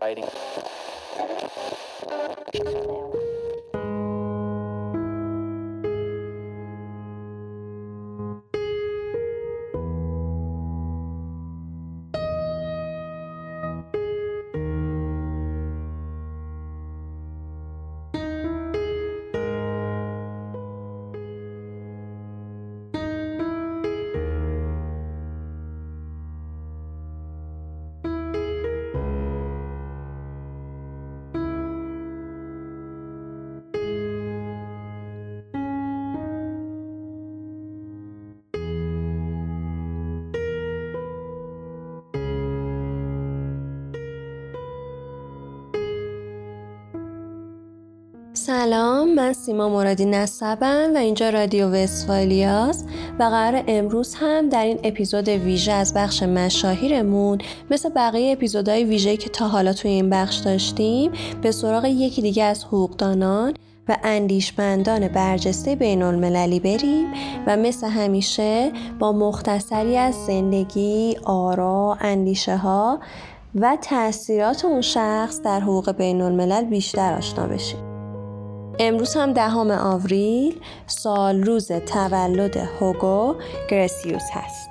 writing. سلام من سیما مرادی نسبم و اینجا رادیو وستفالیاس و قرار امروز هم در این اپیزود ویژه از بخش مشاهیرمون مثل بقیه اپیزودهای ویژه که تا حالا توی این بخش داشتیم به سراغ یکی دیگه از حقوقدانان و اندیشمندان برجسته بین المللی بریم و مثل همیشه با مختصری از زندگی، آرا، اندیشه ها و تاثیرات اون شخص در حقوق بین الملل بیشتر آشنا بشیم. امروز هم دهم آوریل سال روز تولد هوگو گرسیوس هست.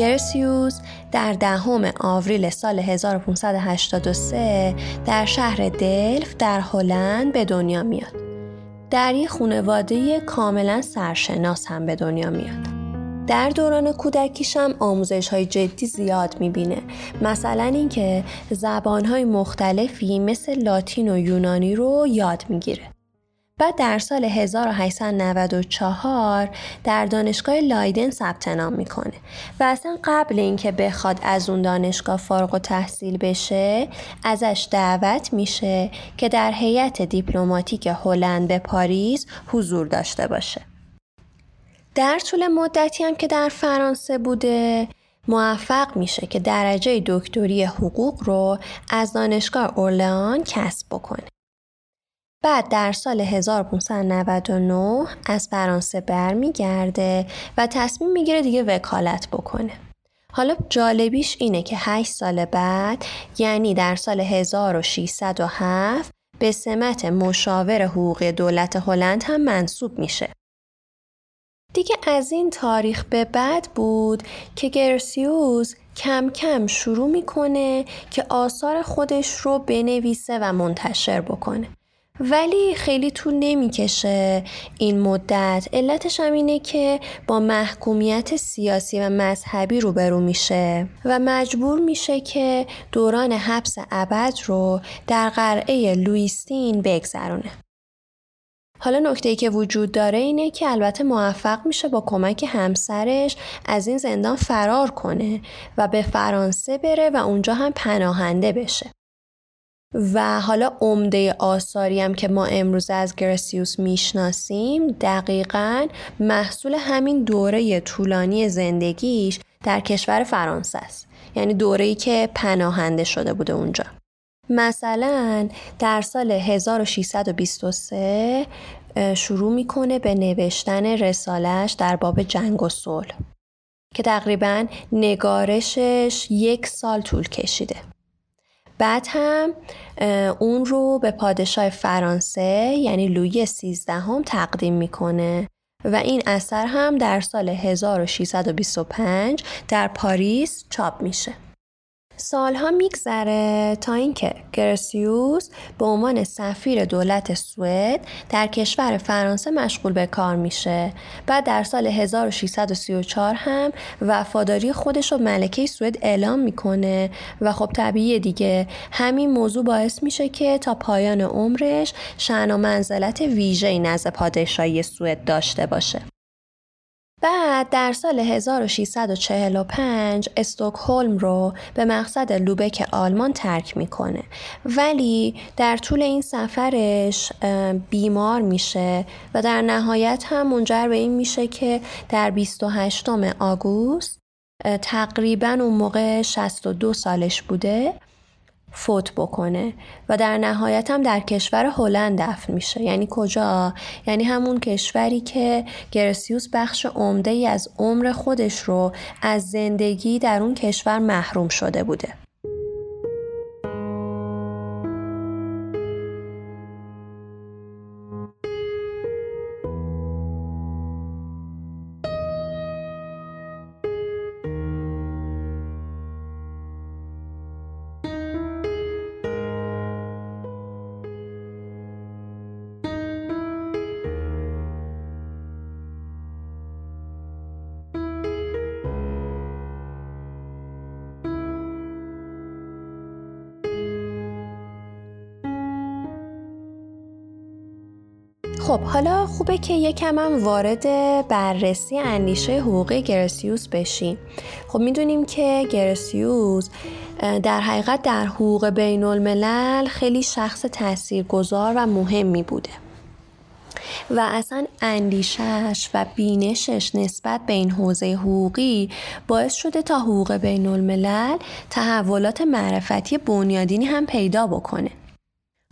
گرسیوس در دهم آوریل سال 1583 در شهر دلف در هلند به دنیا میاد. در یک خانواده کاملا سرشناس هم به دنیا میاد. در دوران کودکیش هم آموزش های جدی زیاد می‌بینه مثلا اینکه زبان های مختلفی مثل لاتین و یونانی رو یاد می‌گیره بعد در سال 1894 در دانشگاه لایدن ثبت نام می‌کنه و اصلا قبل اینکه بخواد از اون دانشگاه فارغ و تحصیل بشه ازش دعوت میشه که در هیئت دیپلماتیک هلند به پاریس حضور داشته باشه. در طول مدتی هم که در فرانسه بوده موفق میشه که درجه دکتری حقوق رو از دانشگاه اورلئان کسب بکنه. بعد در سال 1599 از فرانسه برمیگرده و تصمیم می‌گیره دیگه وکالت بکنه. حالا جالبیش اینه که 8 سال بعد یعنی در سال 1607 به سمت مشاور حقوقی دولت هلند هم منصوب میشه. دیگه از این تاریخ به بعد بود که گرسیوس کم کم شروع می‌کنه که آثار خودش رو بنویسه و منتشر بکنه. ولی خیلی طول نمی‌کشه این مدت علتش هم اینه که با محکومیت سیاسی و مذهبی روبرو میشه و مجبور میشه که دوران حبس ابد رو در قرعه لویستین بگذرونه حالا نکته ای که وجود داره اینه که البته موفق میشه با کمک همسرش از این زندان فرار کنه و به فرانسه بره و اونجا هم پناهنده بشه. و حالا عمده آثاری هم که ما امروز از گرسیوس می‌شناسیم دقیقا محصول همین دوره طولانی زندگیش در کشور فرانسه است. یعنی دوره‌ای که پناهنده شده بوده اونجا. مثلا در سال 1623 شروع می‌کنه به نوشتن رسالش در باب جنگ و صلح که تقریبا نگارشش یک سال طول کشیده. بعد هم اون رو به پادشاه فرانسه یعنی لویی سیزدهم تقدیم می‌کنه و این اثر هم در سال 1625 در پاریس چاپ میشه. سالها میگذره تا اینکه گرسیوس به عنوان سفیر دولت سوئد در کشور فرانسه مشغول به کار میشه. بعد در سال 1634 هم وفاداری خودش رو ملکه سوئد اعلام می‌کنه و خب طبیعی دیگه. همین موضوع باعث میشه که تا پایان عمرش شن و منزلت ویژه‌ای نزد پادشاهی سوئد داشته باشه. بعد در سال 1645 استوکهلم رو به مقصد لوبک آلمان ترک می‌کنه. ولی در طول این سفرش بیمار میشه و در نهایت هم منجر به این میشه که در 28 آگوست تقریبا اون موقع 62 سالش بوده فوت بکنه و در نهایت هم در کشور هلند دفن میشه. یعنی کجا؟ یعنی همون کشوری که گرسیوس بخش عمده ای از عمر خودش رو از زندگی در اون کشور محروم شده بوده. خب حالا خوبه که یکم هم وارد بررسی اندیشه حقوقی گرسیوس بشیم. خب می‌دونیم که گرسیوس در حقیقت در حقوق بین الملل خیلی شخص تاثیرگذار و مهمی بوده. و اصلا اندیشش و بینشش نسبت به این حوزه حقوقی باعث شده تا حقوق بین الملل تحولات معرفتی بنیادینی هم پیدا بکنه.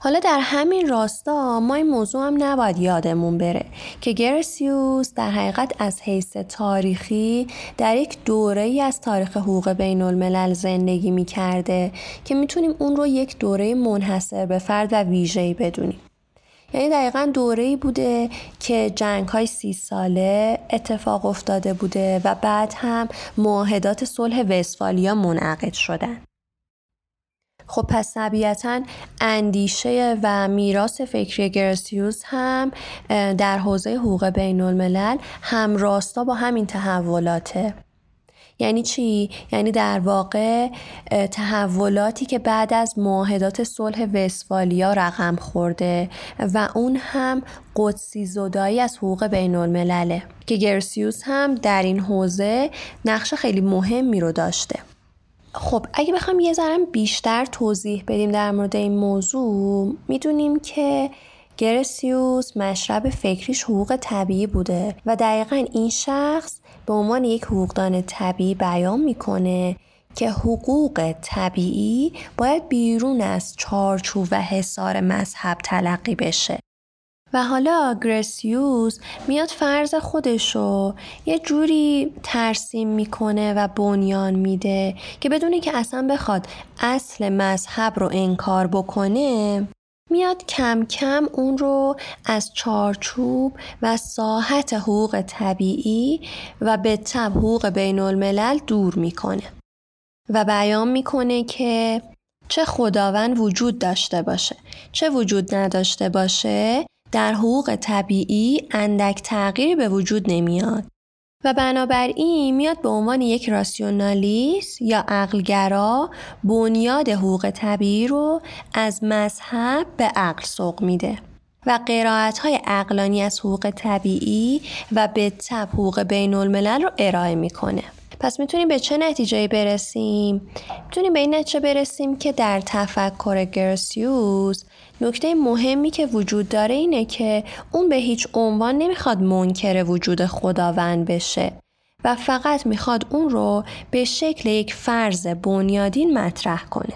حالا در همین راستا ما این موضوع هم نباید یادمون بره که گرسیوس در حقیقت از حیث تاریخی در یک دوره ای از تاریخ حقوق بین الملل زندگی می کرده که می‌تونیم اون رو یک دوره منحصر به فرد و ویژه‌ای بدونیم. یعنی دقیقا دوره ای بوده که جنگ های سی ساله اتفاق افتاده بوده و بعد هم معاهدات صلح وستفالیا منعقد شدن. خب پس طبیعتا اندیشه و میراث فکری گرسیوس هم در حوزه حقوق بین الملل هم راستا با همین تحولاته یعنی چی؟ یعنی در واقع تحولاتی که بعد از معاهدات صلح وستفالیا رقم خورده و اون هم قدسی زدایی از حقوق بین الملله که گرسیوس هم در این حوزه نقش خیلی مهمی رو داشته خب اگه بخوام یه ذرم بیشتر توضیح بدیم در مورد این موضوع می‌دونیم که گرسیوس مشرب فکریش حقوق طبیعی بوده و دقیقا این شخص به عنوان یک حقوقدان طبیعی بیان می‌کنه که حقوق طبیعی باید بیرون از چارچوب و حصار مذهب تلقی بشه. و حالا گرسیوس میاد فرض خودشو یه جوری ترسیم می‌کنه و بنیان میده که بدونی که اصلا بخواد اصل مذهب رو انکار بکنه میاد کم کم اون رو از چارچوب و ساحت حقوق طبیعی و به تب حقوق بین الملل دور می‌کنه و بیان می‌کنه که چه خداوند وجود داشته باشه چه وجود نداشته باشه در حقوق طبیعی اندک تغییری به وجود نمیاد و بنابراین میاد به عنوان یک راسیونالیست یا عقلگرا بنیاد حقوق طبیعی رو از مذهب به عقل سوق میده و قرائت های عقلانی از حقوق طبیعی و به تب حقوق بین الملل رو ارائه می‌کنه پس می‌تونیم به چه نتیجه برسیم؟ می‌تونیم به این نتیجه برسیم که در تفکر گرسیوس نکته مهمی که وجود داره اینه که اون به هیچ عنوان نمی‌خواد منکر وجود خداوند بشه و فقط می‌خواد اون رو به شکل یک فرض بنیادین مطرح کنه.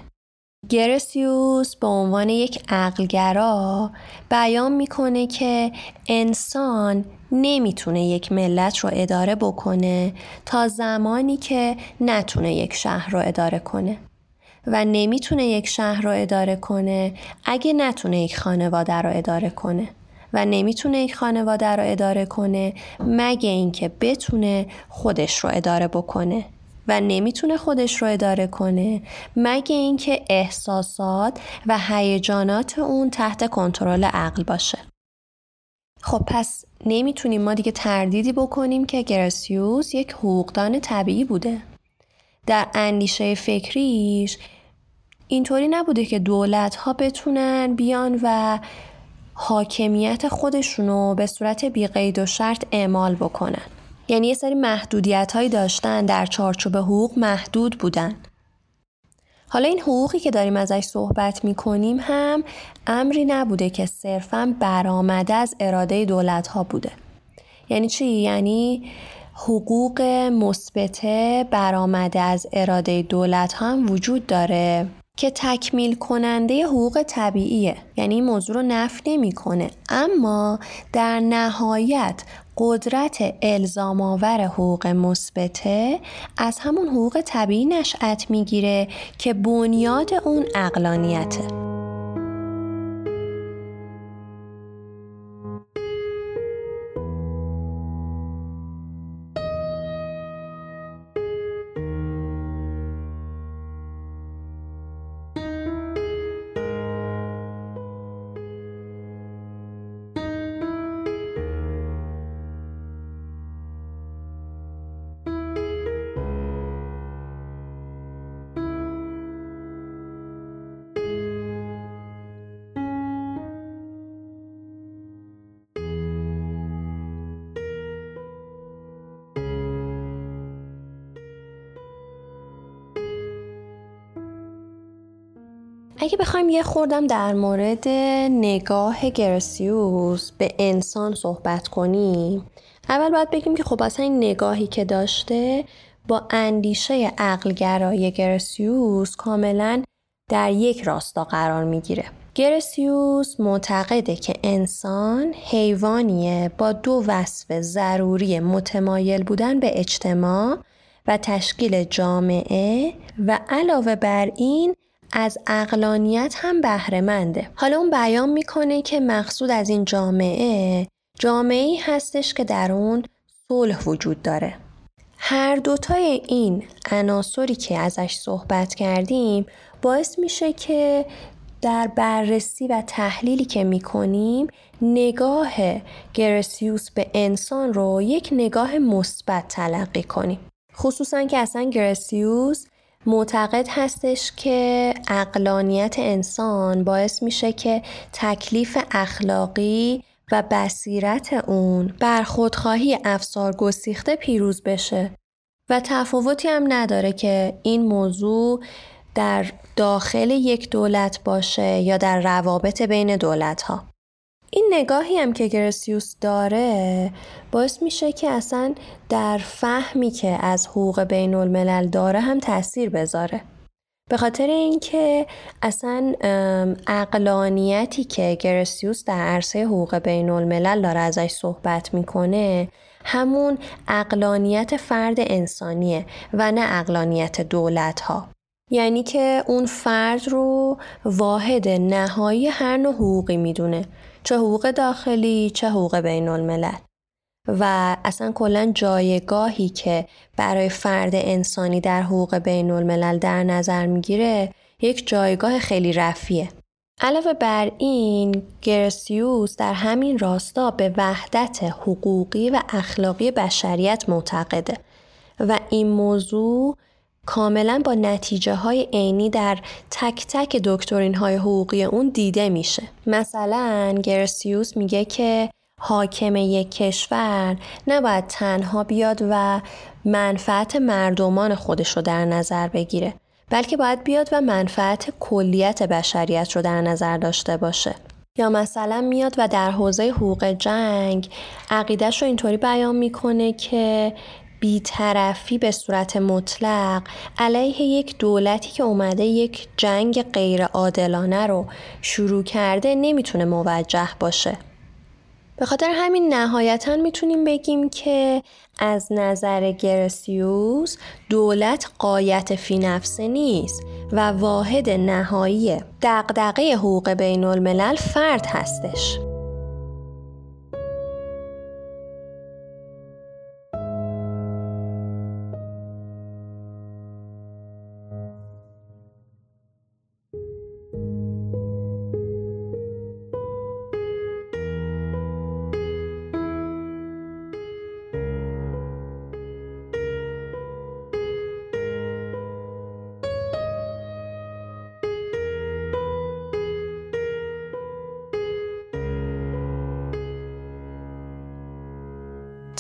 گرسیوس به عنوان یک عقلگرا بیان می‌کنه که انسان نمی‌تونه یک ملت رو اداره بکنه تا زمانی که نتونه یک شهر رو اداره کنه و نمی‌تونه یک شهر رو اداره کنه اگه نتونه یک خانواده رو اداره کنه. و نمی‌تونه یک خانواده رو اداره کنه مگه اینکه بتونه خودش رو اداره بکنه. و نمی‌تونه خودش رو اداره کنه مگه اینکه احساسات و هیجانات اون تحت کنترل عقل باشه. خب پس نمی‌تونیم ما دیگه تردیدی بکنیم که گرسیوس یک حقوقدان طبیعی بوده. در اندیشه فکریش اینطوری نبوده که دولت ها بتونن بیان و حاکمیت خودشونو به صورت بیقید و شرط اعمال بکنن. یعنی یه سری محدودیت هایی داشتن در چارچوب حقوق محدود بودن. حالا این حقوقی که داریم ازش صحبت می کنیم هم امری نبوده که صرفا برآمده از اراده دولت ها بوده. یعنی چی؟ یعنی حقوق مثبته برآمده از اراده دولت هم وجود داره که تکمیل کننده حقوق طبیعیه. یعنی این موضوع رو نف نمی‌کنه. اما در نهایت قدرت الزام آور حقوق مثبته از همون حقوق طبیعی نشأت می‌گیره که بنیاد اون اقلانیته یه خوردم در مورد نگاه گرسیوس به انسان صحبت کنیم. اول باید بگیم که خب اصلا این نگاهی که داشته با اندیشه عقلگرای گرسیوس کاملا در یک راستا قرار می‌گیره. گرسیوس معتقده که انسان حیوانیه با دو وصف ضروری متمایل بودن به اجتماع و تشکیل جامعه و علاوه بر این از اقلانیت هم بهرهمنده. حالا اون بیان می‌کنه که مقصود از این جامعه جامعه هستش که در اون صلح وجود داره. هر دوتای این عناصری که ازش صحبت کردیم باعث میشه که در بررسی و تحلیلی که می‌کنیم نگاه گرسیوس به انسان رو یک نگاه مثبت تلقی کنیم. خصوصا که اصلا گرسیوس معتقد هستش که اقلانیت انسان باعث میشه که تکلیف اخلاقی و بصیرت اون بر خودخواهی افسار گسیخته پیروز بشه و تفاوتی هم نداره که این موضوع در داخل یک دولت باشه یا در روابط بین دولت ها. این نگاهی هم که گرسیوس داره باعث میشه که اصلا در فهمی که از حقوق بین الملل داره هم تاثیر بذاره. به خاطر اینکه اصلا اقلانیتی که گرسیوس در عرصه حقوق بین الملل داره ازش صحبت می‌کنه همون اقلانیت فرد انسانیه و نه اقلانیت دولت ها یعنی که اون فرد رو واحد نهایی هر نوع حقوقی می‌دونه. چه حقوق داخلی چه حقوق بین الملل و اصلا کلا جایگاهی که برای فرد انسانی در حقوق بین الملل در نظر می‌گیره یک جایگاه خیلی رفیه علاوه بر این گرسیوس در همین راستا به وحدت حقوقی و اخلاقی بشریت معتقده. و این موضوع کاملا با نتیجه های عینی در تک تک دکترین های حقوقی اون دیده میشه. مثلا گرسیوس میگه که حاکم یک کشور نباید تنها بیاد و منفعت مردمان خودش رو در نظر بگیره بلکه باید بیاد و منفعت کلیت بشریت رو در نظر داشته باشه. یا مثلا میاد و در حوزه حقوق جنگ عقیدش رو اینطوری بیان می‌کنه که بیطرفی به صورت مطلق علیه یک دولتی که اومده یک جنگ غیر عادلانه رو شروع کرده نمی‌تونه موجه باشه. به خاطر همین نهایتا می‌تونیم بگیم که از نظر گرسیوس دولت قایت فی نفسه نیست و واحد نهایی دقدقه حقوق بین الملل فرد هستش.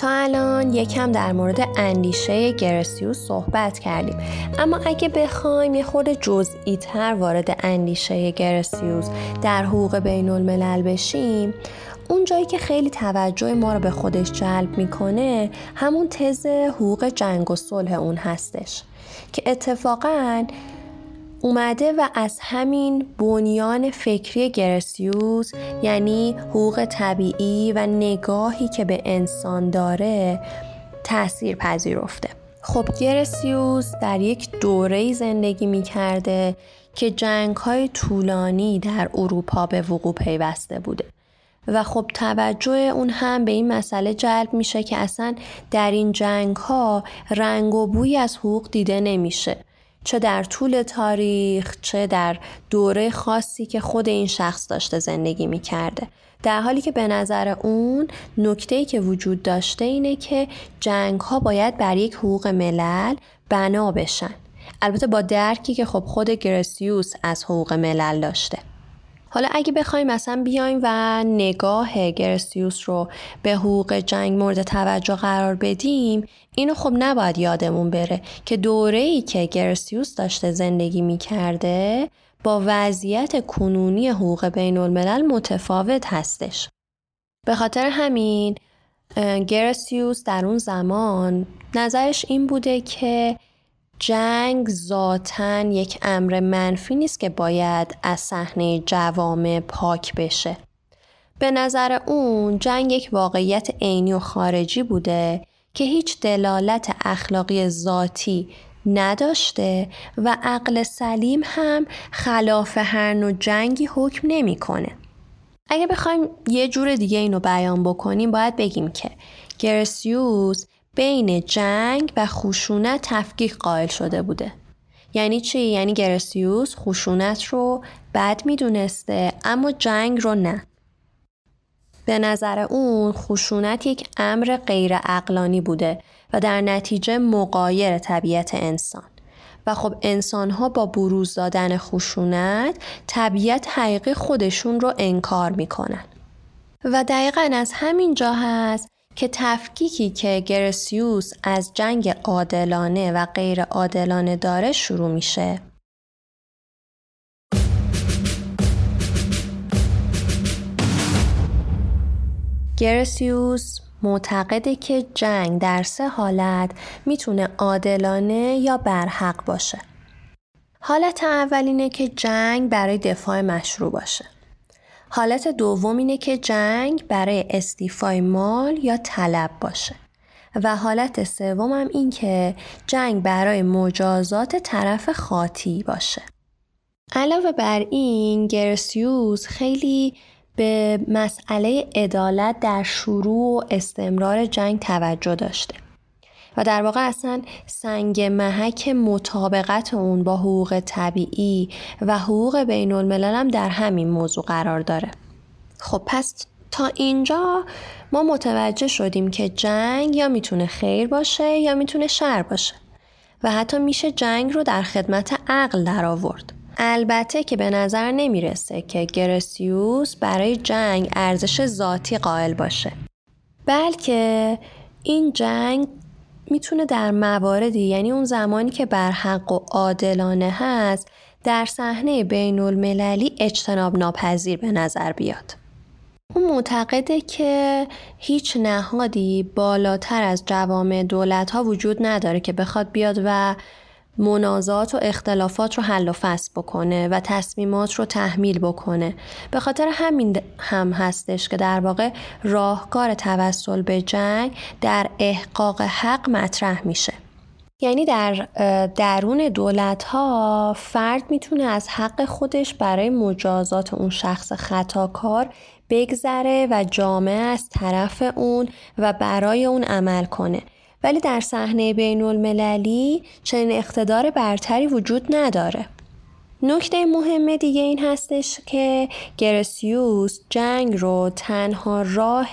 تا الان یکم در مورد اندیشه گرسیوس صحبت کردیم. اما اگه بخوایم یه خورده جزئی تر وارد اندیشه گرسیوس در حقوق بین الملل بشیم اون جایی که خیلی توجه ما رو به خودش جلب می‌کنه همون تز حقوق جنگ و صلح اون هستش. که اتفاقا اومده و از همین بنیان فکری گرسیوس یعنی حقوق طبیعی و نگاهی که به انسان داره تاثیر پذیرفته. خب گرسیوس در یک دوره زندگی می کرده که جنگ های طولانی در اروپا به وقوع پیوسته بوده. و خب توجه اون هم به این مسئله جلب میشه که اصلا در این جنگ ها رنگ و بوی از حقوق دیده نمیشه. چه در طول تاریخ چه در دوره خاصی که خود این شخص داشته زندگی می کرده. در حالی که به نظر اون نکته که وجود داشته اینه که جنگ ها باید بر یک حقوق ملل بنا بشن. البته با درکی که خب خود گرسیوس از حقوق ملل داشته. حالا اگه بخوایم مثلا بیایم و نگاه گرسیوس رو به حقوق جنگ مورد توجه قرار بدیم اینو خب نباید یادمون بره که دوره ای که گرسیوس داشته زندگی می کرده با وضعیت کنونی حقوق بین الملل متفاوت هستش. به خاطر همین گرسیوس در اون زمان نظرش این بوده که جنگ ذاتا یک امر منفی نیست که باید از صحنه جوامع پاک بشه. به نظر اون جنگ یک واقعیت عینی و خارجی بوده که هیچ دلالت اخلاقی ذاتی نداشته و عقل سلیم هم خلاف هر نوع جنگی حکم نمی‌کنه. اگه بخوایم یه جور دیگه اینو بیان بکنیم باید بگیم که گرسیوس بین جنگ و خشونت تفکیک قائل شده بوده. یعنی چی؟ یعنی گرسیوس خشونت رو بد می‌دونسته اما جنگ رو نه. به نظر اون خشونت یک امر غیر اقلانی بوده و در نتیجه مقایر طبیعت انسان. و خب انسان ها با بروز دادن خشونت طبیعت حقیقی خودشون رو انکار می‌کنن. و دقیقا از همین جا هست که تفکیکی که گرسیوس از جنگ عادلانه و غیر عادلانه داره شروع میشه. گرسیوس معتقده که جنگ در سه حالت می‌تونه عادلانه یا برحق باشه. حالت اولینه که جنگ برای دفاع مشروع باشه. حالت دوم اینه که جنگ برای استیفای مال یا طلب باشه. و حالت سوم هم این که جنگ برای مجازات طرف خاطی باشه. علاوه بر این گرسیوس خیلی به مسئله عدالت در شروع و استمرار جنگ توجه داشته. و در واقع اصلا سنگ محک مطابقت اون با حقوق طبیعی و حقوق بین الملل هم در همین موضوع قرار داره خب پس تا اینجا ما متوجه شدیم که جنگ یا می‌تونه خیر باشه یا می‌تونه شر باشه و حتی میشه جنگ رو در خدمت عقل در آورد. البته که به نظر نمی‌رسه که گرسیوس برای جنگ ارزش ذاتی قائل باشه بلکه این جنگ می‌تونه در مواردی یعنی اون زمانی که بر حق و عادلانه هست در صحنه بین المللی اجتناب ناپذیر به نظر بیاد. اون معتقده که هیچ نهادی بالاتر از جوامع دولت ها وجود نداره که بخواد بیاد و منازات و اختلافات رو حل و فصل بکنه و تصمیمات رو تحمیل بکنه. به خاطر همین هم هستش که در واقع راهکار توسل به جنگ در احقاق حق مطرح میشه. یعنی در درون دولت ها فرد می‌تونه از حق خودش برای مجازات اون شخص خطاکار بگذره و جامعه از طرف اون و برای اون عمل کنه. ولی در صحنه بین المللی چنین اقتدار برتری وجود نداره. نکته مهم دیگه این هستش که گرسیوس جنگ رو تنها راه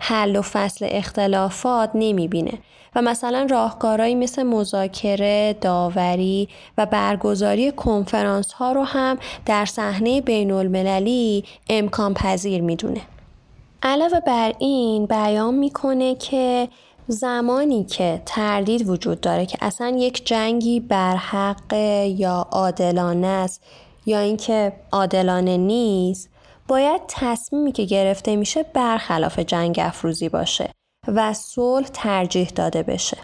حل و فصل اختلافات نمی‌بینه و مثلا راهکارهایی مثل مذاکره، داوری و برگزاری کنفرانس ها رو هم در صحنه بین المللی امکان پذیر می‌دونه. علاوه بر این بیان می‌کنه که زمانی که تردید وجود داره که اصلا یک جنگی برحق یا عادلانه است یا اینکه عادلانه نیست باید تصمیمی که گرفته میشه برخلاف جنگ افروزی باشه و صلح ترجیح داده بشه.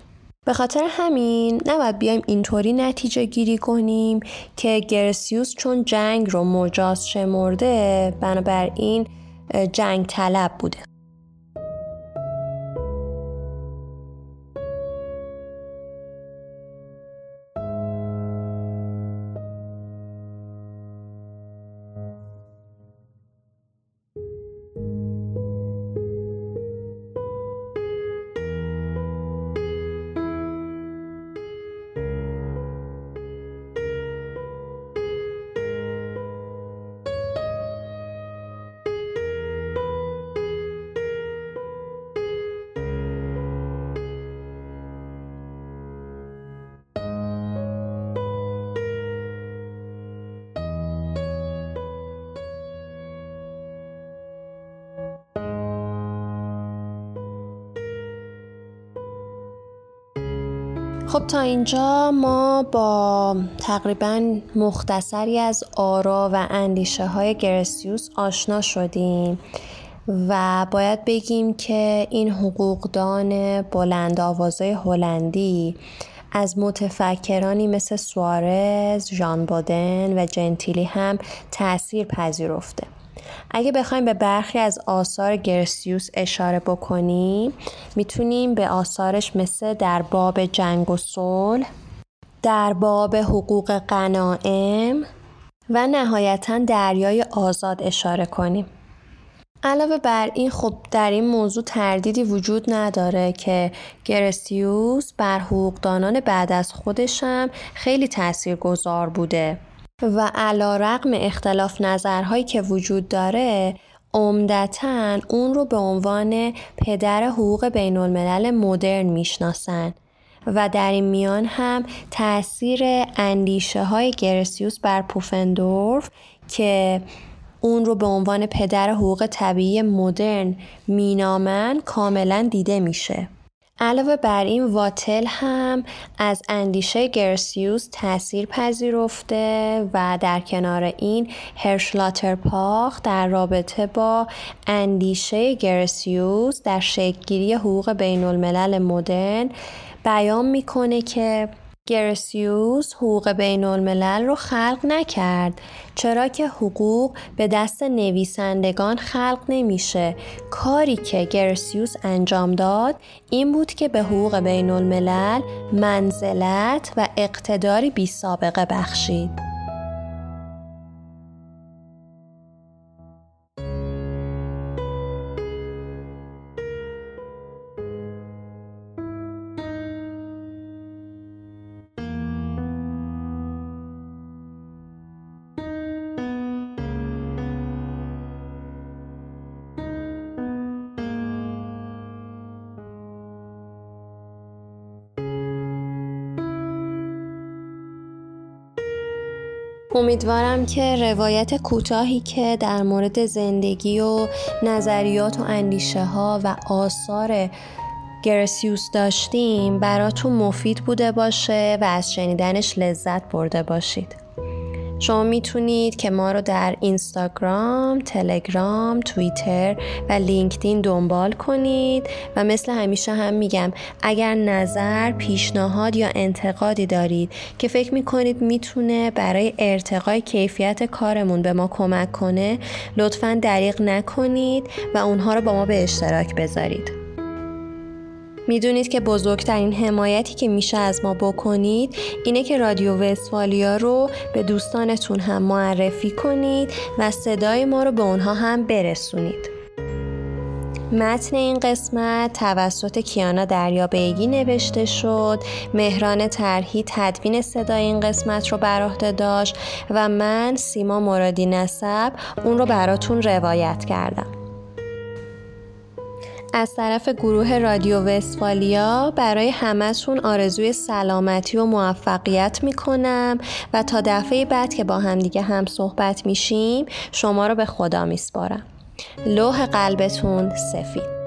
به خاطر همین نباید بیایم اینطوری نتیجه گیری کنیم که گرسیوس چون جنگ رو مجاز شمرده بنابراین جنگ طلب بوده. خب تا اینجا ما با تقریبا مختصری از آرا و اندیشه های گرسیوس آشنا شدیم و باید بگیم که این حقوقدان بلند آوازه هلندی از متفکرانی مثل سوارز، ژان بادن و جنتیلی هم تأثیر پذیرفته. اگه بخوایم به برخی از آثار گرسیوس اشاره بکنیم می‌تونیم به آثارش مثل در باب جنگ و صلح در باب حقوق قنائم و نهایتا دریای آزاد اشاره کنیم. علاوه بر این خب در این موضوع تردیدی وجود نداره که گرسیوس بر حقوقدانان بعد از خودشم خیلی تأثیر گذار بوده. و علا رقم اختلاف نظرهایی که وجود داره عمدتا اون رو به عنوان پدر حقوق بین الملل مدرن می‌شناسن و در این میان هم تاثیر اندیشه های گرسیوس بر پوفندورف که اون رو به عنوان پدر حقوق طبیعی مدرن مینامن کاملا دیده میشه. علاوه بر این واتل هم از اندیشه گرسیوس تاثیر پذیرفته و در کنار این پاخ در رابطه با اندیشه گرسیوس در شکلگیری حقوق بین الملل مدرن بیان می‌کنه که گرسیوس حقوق بین الملل رو خلق نکرد چرا که حقوق به دست نویسندگان خلق نمیشه. کاری که گرسیوس انجام داد این بود که به حقوق بین الملل منزلت و اقتداری بی سابقه بخشید. امیدوارم که روایت کوتاهی که در مورد زندگی و نظریات و اندیشه ها و آثار گرسیوس داشتیم براتون مفید بوده باشه و از شنیدنش لذت برده باشید. شما می‌تونید که ما رو در اینستاگرام، تلگرام، توییتر و لینکدین دنبال کنید و مثل همیشه هم میگم اگر نظر، پیشنهاد یا انتقادی دارید که فکر می‌کنید می‌تونه برای ارتقای کیفیت کارمون به ما کمک کنه لطفا دریغ نکنید و اونها رو با ما به اشتراک بذارید. می‌دونید که بزرگترین حمایتی که میشه از ما بکنید اینه که رادیو وستفالیا رو به دوستانتون هم معرفی کنید و صدای ما رو به اونها هم برسونید. متن این قسمت توسط کیانا دریا بیگی نوشته شد مهران ترهی تدوین صدای این قسمت رو بر عهده داشت و من سیما مرادی نسب اون رو براتون روایت کردم از طرف گروه رادیو وستفالیا برای همهشون آرزوی سلامتی و موفقیت می‌کنم و تا دفعه بعد که با همدیگه هم صحبت میشیم شما رو به خدا میسپارم. لوح قلبتون سفید.